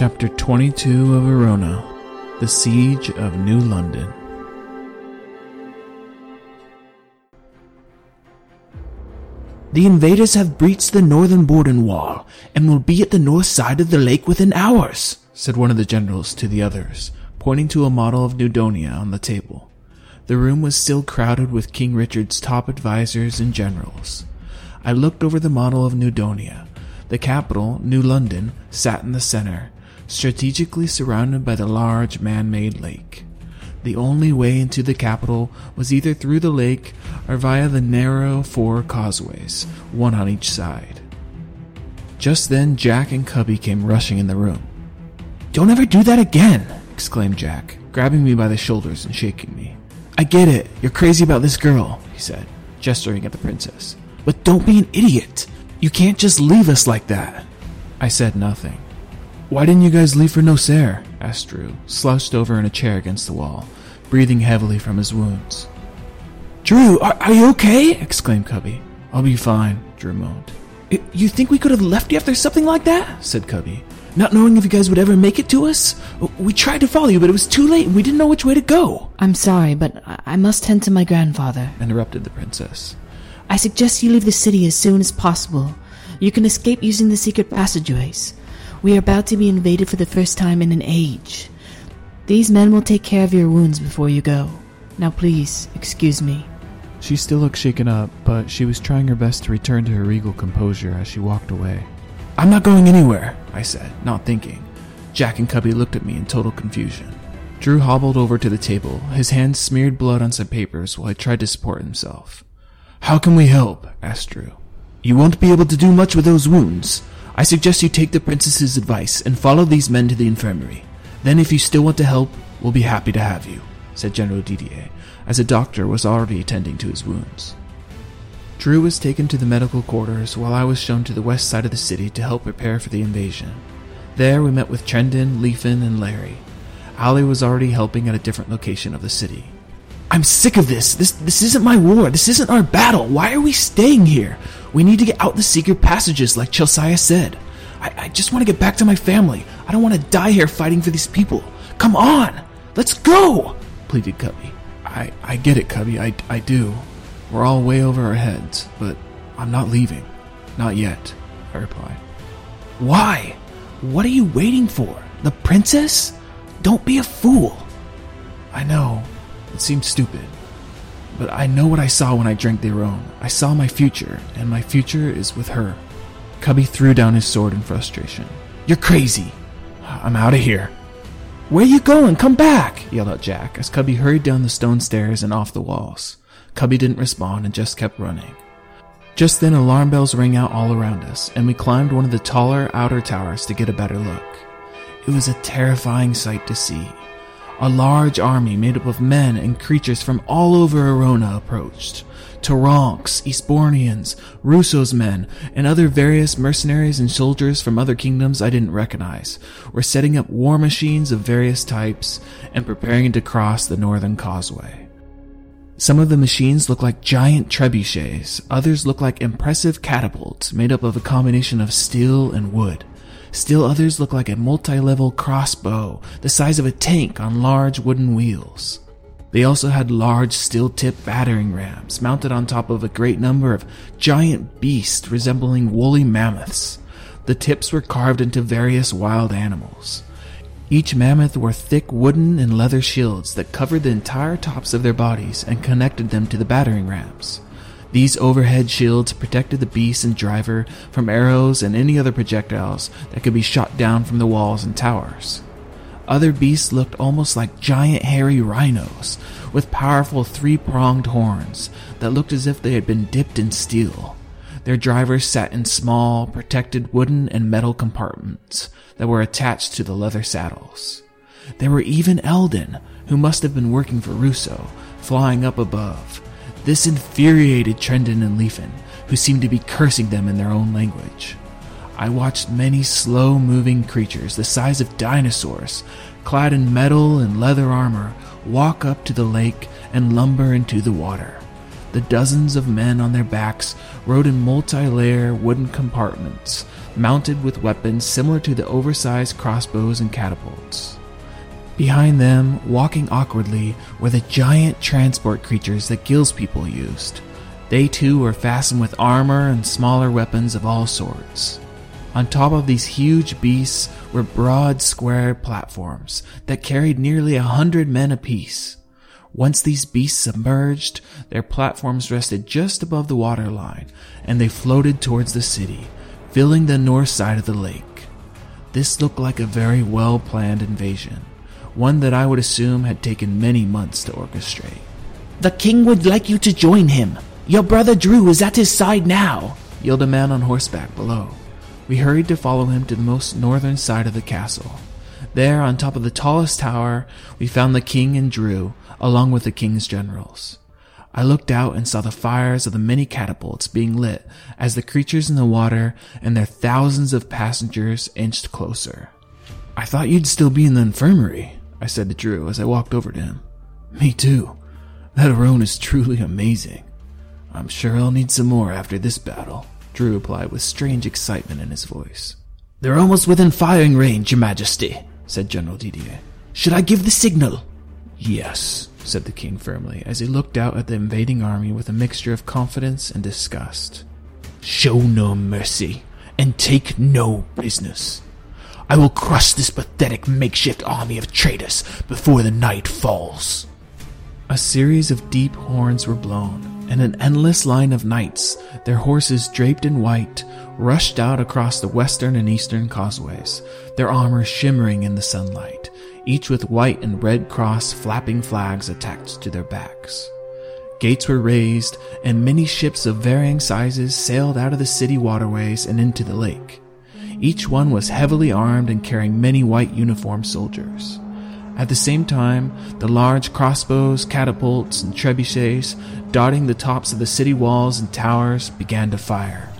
Chapter 22 of Arona The Siege of New London. The invaders have breached the northern border wall and will be at the north side of the lake within hours, said one of the generals to the others, pointing to a model of Nudonia on the table. The room was still crowded with King Richard's top advisors and generals. I looked over the model of Nudonia. The capital, New London, sat in the center, strategically surrounded by the large man-made lake. The only way into the capital was either through the lake or via the narrow four causeways, one on each side. Just then, Jack and Cubby came rushing in the room. Don't ever do that again, exclaimed Jack, grabbing me by the shoulders and shaking me. I get it, you're crazy about this girl, he said, gesturing at the princess. But don't be an idiot. You can't just leave us like that. I said nothing. Why didn't you guys leave for Nosair? asked Drew, slouched over in a chair against the wall, breathing heavily from his wounds. Drew, are, are you okay? exclaimed Cubby. I'll be fine, Drew moaned. You think we could have left you after something like that? said Cubby. Not knowing if you guys would ever make it to us? We tried to follow you, but it was too late and we didn't know which way to go. I'm sorry, but I must tend to my grandfather, interrupted the princess. I suggest you leave the city as soon as possible. You can escape using the secret passageways. We are about to be invaded for the first time in an age. These men will take care of your wounds before you go. Now please, excuse me. She still looked shaken up, but she was trying her best to return to her regal composure as she walked away. I'm not going anywhere, I said, not thinking. Jack and Cubby looked at me in total confusion. Drew hobbled over to the table, his hands smeared blood on some papers while he tried to support himself. How can we help? asked Drew. You won't be able to do much with those wounds. I suggest you take the princess's advice and follow these men to the infirmary. Then, if you still want to help, we'll be happy to have you, said General Didier, as a doctor was already attending to his wounds. Drew was taken to the medical quarters while I was shown to the west side of the city to help prepare for the invasion. There we met with Trendon, Leafin, and Larry. Ali was already helping at a different location of the city. I'm sick of this. This this isn't my war. This isn't our battle. Why are we staying here? We need to get out the secret passages, like Chelsia said. I, I just want to get back to my family. I don't want to die here fighting for these people. Come on, let's go, pleaded Cubby. I, I get it, Cubby. I, I do. We're all way over our heads, but I'm not leaving. Not yet, I replied. Why? What are you waiting for? The princess? Don't be a fool. I know. It seems stupid. But I know what I saw when I drank the roan. I saw my future, and my future is with her. Cubby threw down his sword in frustration. You're crazy. I'm out of here. Where you going? Come back! yelled out Jack as Cubby hurried down the stone stairs and off the walls. Cubby didn't respond and just kept running. Just then, alarm bells rang out all around us, and we climbed one of the taller outer towers to get a better look. It was a terrifying sight to see. A large army made up of men and creatures from all over Arona approached. Turonks, Eastbournians, Russo's men, and other various mercenaries and soldiers from other kingdoms I didn't recognize were setting up war machines of various types and preparing to cross the northern causeway. Some of the machines look like giant trebuchets, others look like impressive catapults made up of a combination of steel and wood. Still others look like a multi-level crossbow, the size of a tank on large wooden wheels. They also had large steel-tipped battering rams mounted on top of a great number of giant beasts resembling woolly mammoths. The tips were carved into various wild animals. Each mammoth wore thick wooden and leather shields that covered the entire tops of their bodies and connected them to the battering rams. These overhead shields protected the beast and driver from arrows and any other projectiles that could be shot down from the walls and towers. Other beasts looked almost like giant hairy rhinos, with powerful three pronged horns that looked as if they had been dipped in steel. Their drivers sat in small, protected wooden and metal compartments that were attached to the leather saddles. There were even Eldon, who must have been working for Russo, flying up above. This infuriated Trendon and Leafin, who seemed to be cursing them in their own language. I watched many slow moving creatures the size of dinosaurs, clad in metal and leather armor, walk up to the lake and lumber into the water. The dozens of men on their backs rode in multi layer wooden compartments, mounted with weapons similar to the oversized crossbows and catapults. Behind them, walking awkwardly, were the giant transport creatures that Gil's people used. They too were fastened with armor and smaller weapons of all sorts. On top of these huge beasts were broad square platforms that carried nearly a hundred men apiece. Once these beasts submerged, their platforms rested just above the waterline, and they floated towards the city, filling the north side of the lake. This looked like a very well planned invasion, one that I would assume had taken many months to orchestrate. The king would like you to join him. Your brother Drew is at his side now, yelled a man on horseback below. We hurried to follow him to the most northern side of the castle. There, on top of the tallest tower, we found the king and Drew, along with the king's generals. I looked out and saw the fires of the many catapults being lit as the creatures in the water and their thousands of passengers inched closer. I thought you'd still be in the infirmary, I said to Drew as I walked over to him. Me too. That Arone is truly amazing. I'm sure I'll need some more after this battle, Drew replied with strange excitement in his voice. They're almost within firing range, Your Majesty, said General Didier. Should I give the signal? Yes, said the king firmly, as he looked out at the invading army with a mixture of confidence and disgust. Show no mercy, and take no business. I will crush this pathetic makeshift army of traitors before the night falls. A series of deep horns were blown, and an endless line of knights, their horses draped in white, rushed out across the western and eastern causeways, their armor shimmering in the sunlight, each with white and red cross flapping flags attached to their backs. Gates were raised, and many ships of varying sizes sailed out of the city waterways and into the lake. Each one was heavily armed and carrying many white uniformed soldiers. At the same time, the large crossbows, catapults, and trebuchets dotting the tops of the city walls and towers began to fire.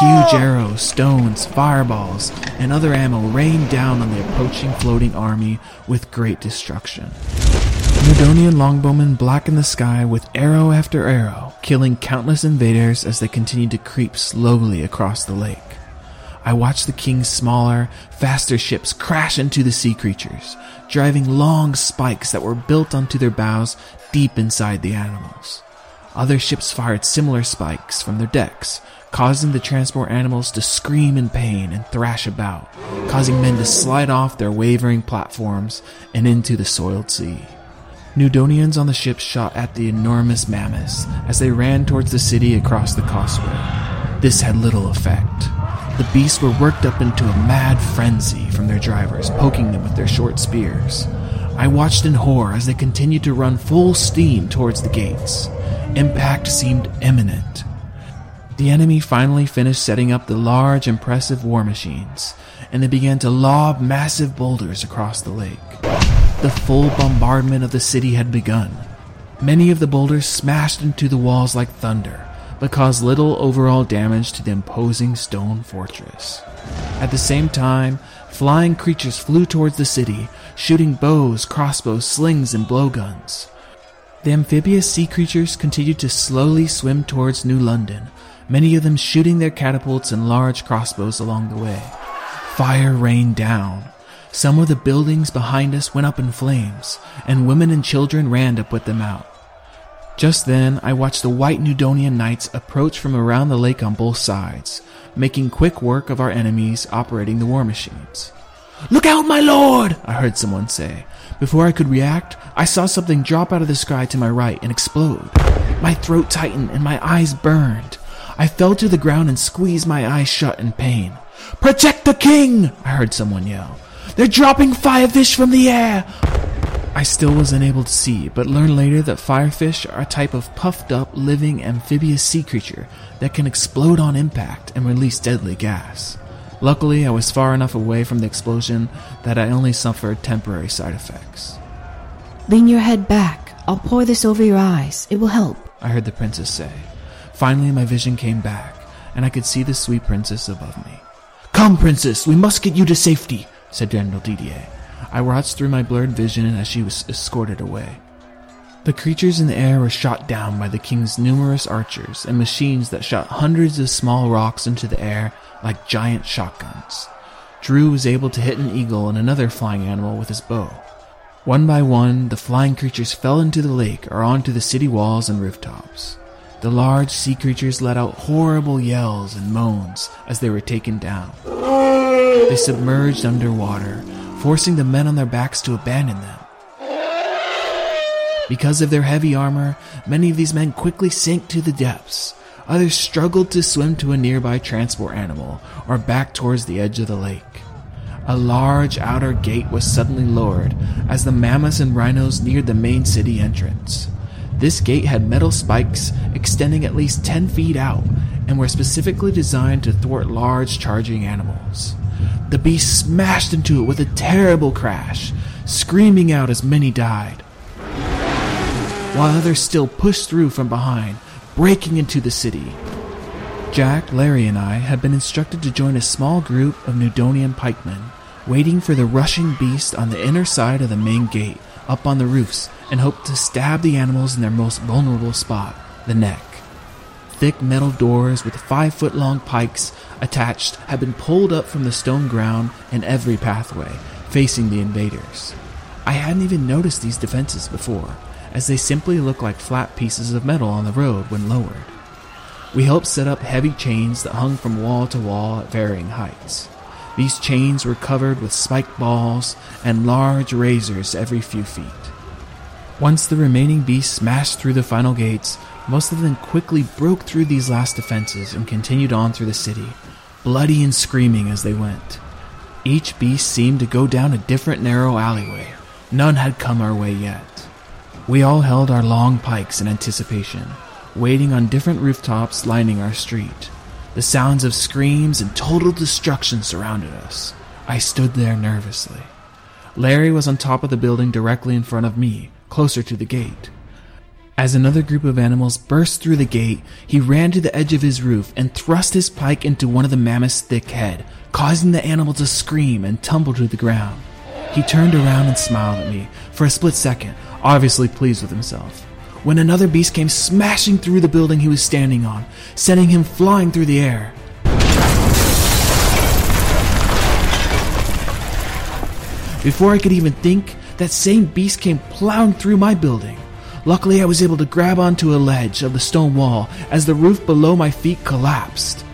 Huge arrows, stones, fireballs, and other ammo rained down on the approaching floating army with great destruction. Nudonian longbowmen blackened the sky with arrow after arrow, killing countless invaders as they continued to creep slowly across the lake. I watched the king's smaller, faster ships crash into the sea creatures, driving long spikes that were built onto their bows deep inside the animals. Other ships fired similar spikes from their decks, causing the transport animals to scream in pain and thrash about, causing men to slide off their wavering platforms and into the soiled sea. Nudonians on the ships shot at the enormous mammoths as they ran towards the city across the causeway. This had little effect. The beasts were worked up into a mad frenzy from their drivers, poking them with their short spears. I watched in horror as they continued to run full steam towards the gates. Impact seemed imminent. The enemy finally finished setting up the large, impressive war machines, and they began to lob massive boulders across the lake. The full bombardment of the city had begun. Many of the boulders smashed into the walls like thunder, but caused little overall damage to the imposing stone fortress. At the same time, flying creatures flew towards the city, shooting bows, crossbows, slings, and blowguns. The amphibious sea creatures continued to slowly swim towards New London, many of them shooting their catapults and large crossbows along the way. Fire rained down. Some of the buildings behind us went up in flames, and women and children ran to put them out. Just then, I watched the white Nudonian knights approach from around the lake on both sides, making quick work of our enemies operating the war machines. Look out, my lord! I heard someone say. Before I could react, I saw something drop out of the sky to my right and explode. My throat tightened and my eyes burned. I fell to the ground and squeezed my eyes shut in pain. Protect the king! I heard someone yell. They're dropping firefish from the air! I still was unable to see, but learned later that firefish are a type of puffed up, living amphibious sea creature that can explode on impact and release deadly gas. Luckily, I was far enough away from the explosion that I only suffered temporary side effects. Lean your head back. I'll pour this over your eyes. It will help, I heard the princess say. Finally, my vision came back, and I could see the sweet princess above me. Come, princess, we must get you to safety, said General Didier. I watched through my blurred vision as she was escorted away. The creatures in the air were shot down by the king's numerous archers and machines that shot hundreds of small rocks into the air like giant shotguns. Drew was able to hit an eagle and another flying animal with his bow. One by one, the flying creatures fell into the lake or onto the city walls and rooftops. The large sea creatures let out horrible yells and moans as they were taken down. They submerged underwater, forcing the men on their backs to abandon them. Because of their heavy armor, many of these men quickly sank to the depths. Others struggled to swim to a nearby transport animal or back towards the edge of the lake. A large outer gate was suddenly lowered as the mammoths and rhinos neared the main city entrance. This gate had metal spikes extending at least 10 feet out and were specifically designed to thwart large charging animals. The beast smashed into it with a terrible crash, screaming out as many died while others still pushed through from behind, breaking into the city. Jack, Larry, and I had been instructed to join a small group of Nudonian pikemen, waiting for the rushing beast on the inner side of the main gate, up on the roofs, and hope to stab the animals in their most vulnerable spot, the neck. Thick metal doors with five foot long pikes attached had been pulled up from the stone ground in every pathway, facing the invaders. I hadn't even noticed these defenses before, as they simply look like flat pieces of metal on the road when lowered. We helped set up heavy chains that hung from wall to wall at varying heights. These chains were covered with spiked balls and large razors every few feet. Once the remaining beasts smashed through the final gates, most of them quickly broke through these last defenses and continued on through the city, bloody and screaming as they went. Each beast seemed to go down a different narrow alleyway. None had come our way yet. We all held our long pikes in anticipation, waiting on different rooftops lining our street. The sounds of screams and total destruction surrounded us. I stood there nervously. Larry was on top of the building directly in front of me, closer to the gate. As another group of animals burst through the gate, he ran to the edge of his roof and thrust his pike into one of the mammoth's thick head, causing the animal to scream and tumble to the ground. He turned around and smiled at me. For a split second, obviously pleased with himself, when another beast came smashing through the building he was standing on, sending him flying through the air. Before I could even think, that same beast came plowing through my building. Luckily, I was able to grab onto a ledge of the stone wall as the roof below my feet collapsed.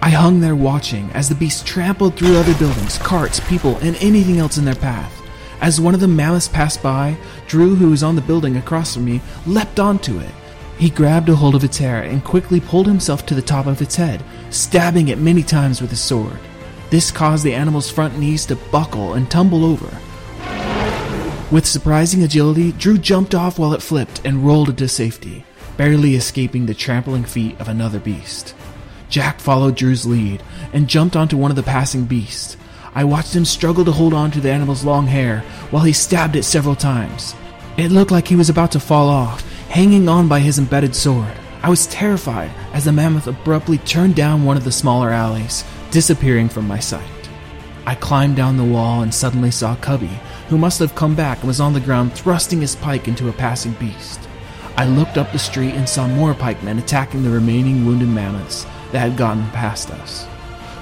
I hung there watching as the beast trampled through other buildings, carts, people, and anything else in their path. As one of the mammoths passed by, Drew, who was on the building across from me, leapt onto it. He grabbed a hold of its hair and quickly pulled himself to the top of its head, stabbing it many times with his sword. This caused the animal's front knees to buckle and tumble over. With surprising agility, Drew jumped off while it flipped and rolled into safety, barely escaping the trampling feet of another beast. Jack followed Drew's lead and jumped onto one of the passing beasts. I watched him struggle to hold on to the animal's long hair while he stabbed it several times. It looked like he was about to fall off, hanging on by his embedded sword. I was terrified as the mammoth abruptly turned down one of the smaller alleys, disappearing from my sight. I climbed down the wall and suddenly saw Cubby, who must have come back and was on the ground thrusting his pike into a passing beast. I looked up the street and saw more pikemen attacking the remaining wounded mammoths that had gotten past us.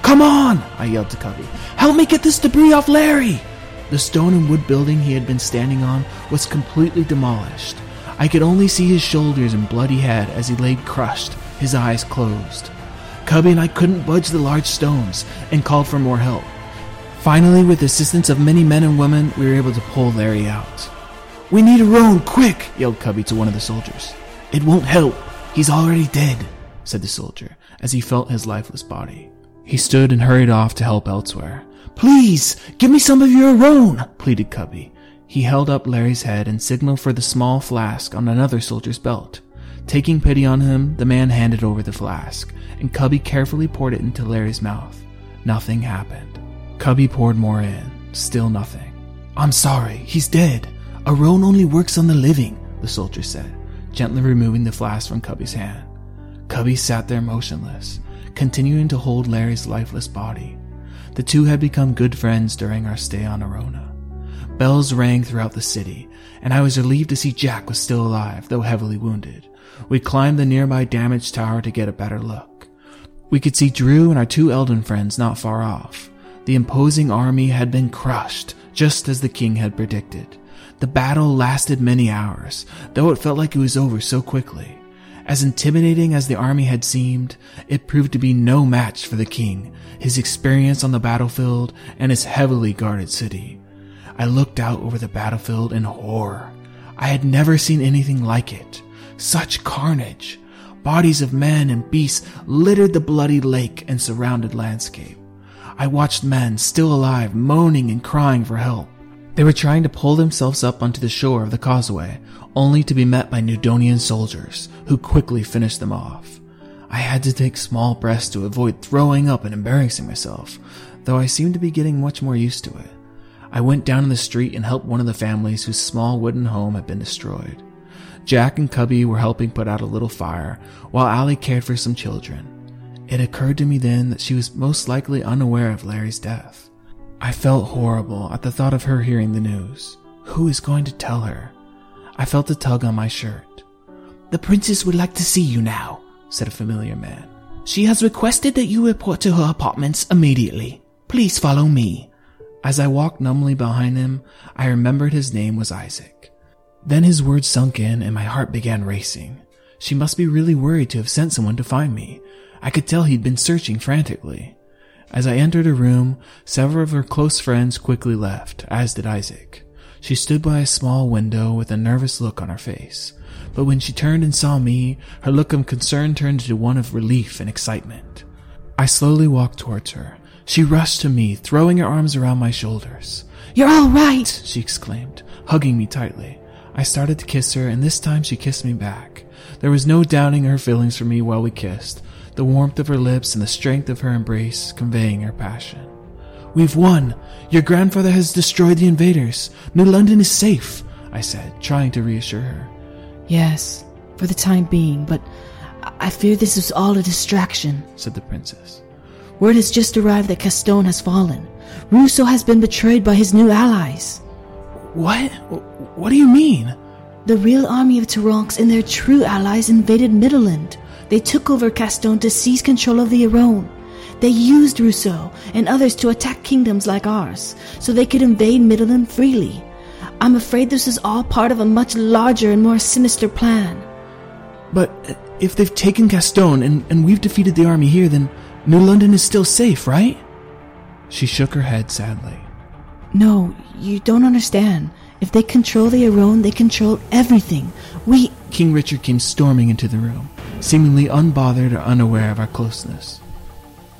Come on! I yelled to Cubby. Help me get this debris off Larry! The stone and wood building he had been standing on was completely demolished. I could only see his shoulders and bloody head as he lay crushed, his eyes closed. Cubby and I couldn't budge the large stones and called for more help. Finally, with the assistance of many men and women, we were able to pull Larry out. We need a roan, quick! yelled Cubby to one of the soldiers. It won't help. He's already dead, said the soldier as he felt his lifeless body. He stood and hurried off to help elsewhere. Please, give me some of your roan, pleaded Cubby. He held up Larry's head and signaled for the small flask on another soldier's belt. Taking pity on him, the man handed over the flask, and Cubby carefully poured it into Larry's mouth. Nothing happened. Cubby poured more in. Still nothing. I'm sorry, he's dead. A roan only works on the living, the soldier said, gently removing the flask from Cubby's hand. Cubby sat there motionless, continuing to hold Larry's lifeless body. The two had become good friends during our stay on Arona. Bells rang throughout the city, and I was relieved to see Jack was still alive, though heavily wounded. We climbed the nearby damaged tower to get a better look. We could see Drew and our two Elden friends not far off. The imposing army had been crushed, just as the king had predicted. The battle lasted many hours, though it felt like it was over so quickly. As intimidating as the army had seemed, it proved to be no match for the king, his experience on the battlefield, and his heavily guarded city. I looked out over the battlefield in horror. I had never seen anything like it. Such carnage. Bodies of men and beasts littered the bloody lake and surrounded landscape. I watched men still alive moaning and crying for help. They were trying to pull themselves up onto the shore of the causeway, only to be met by Nudonian soldiers, who quickly finished them off. I had to take small breaths to avoid throwing up and embarrassing myself, though I seemed to be getting much more used to it. I went down in the street and helped one of the families whose small wooden home had been destroyed. Jack and Cubby were helping put out a little fire, while Allie cared for some children. It occurred to me then that she was most likely unaware of Larry's death. I felt horrible at the thought of her hearing the news. Who is going to tell her? I felt a tug on my shirt. The princess would like to see you now, said a familiar man. She has requested that you report to her apartments immediately. Please follow me. As I walked numbly behind him, I remembered his name was Isaac. Then his words sunk in and my heart began racing. She must be really worried to have sent someone to find me. I could tell he'd been searching frantically. As I entered her room, several of her close friends quickly left, as did Isaac. She stood by a small window with a nervous look on her face, but when she turned and saw me, her look of concern turned into one of relief and excitement. I slowly walked towards her. She rushed to me, throwing her arms around my shoulders. You're all right, she exclaimed, hugging me tightly. I started to kiss her, and this time she kissed me back. There was no doubting her feelings for me while we kissed, the warmth of her lips and the strength of her embrace conveying her passion. We've won. Your grandfather has destroyed the invaders. New London is safe, I said, trying to reassure her. Yes, for the time being, but I fear this is all a distraction, said the princess. Word has just arrived that Castone has fallen. Russo has been betrayed by his new allies. What? What do you mean? The real army of Turonks and their true allies invaded Middleland. They took over Castone to seize control of the Aron. They used Russo and others to attack kingdoms like ours, so they could invade Middleland freely. I'm afraid this is all part of a much larger and more sinister plan. But uh, if they've taken Castone and, and we've defeated the army here, then New London is still safe, right? She shook her head sadly. No, you don't understand. If they control the Aron, they control everything. We. King Richard came storming into the room seemingly unbothered or unaware of our closeness.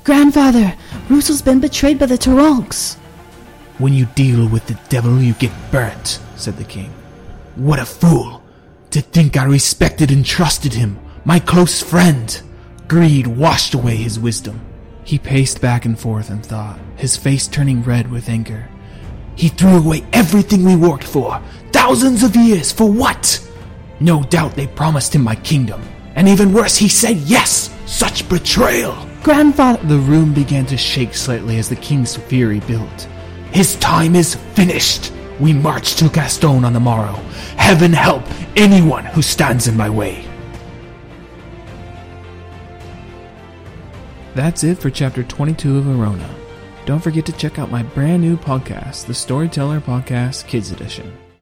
Grandfather, Russo's been betrayed by the Turonks. When you deal with the devil, you get burnt, said the king. What a fool! To think I respected and trusted him, my close friend! Greed washed away his wisdom. He paced back and forth in thought, his face turning red with anger. He threw away everything we worked for, thousands of years, for what? No doubt they promised him my kingdom, and even worse, he said yes! Such betrayal! Grandfather! The room began to shake slightly as the king's fury built. His time is finished! We march to Castone on the morrow. Heaven help anyone who stands in my way. That's it for chapter 22 of Arona. Don't forget to check out my brand new podcast, the Storyteller Podcast Kids Edition.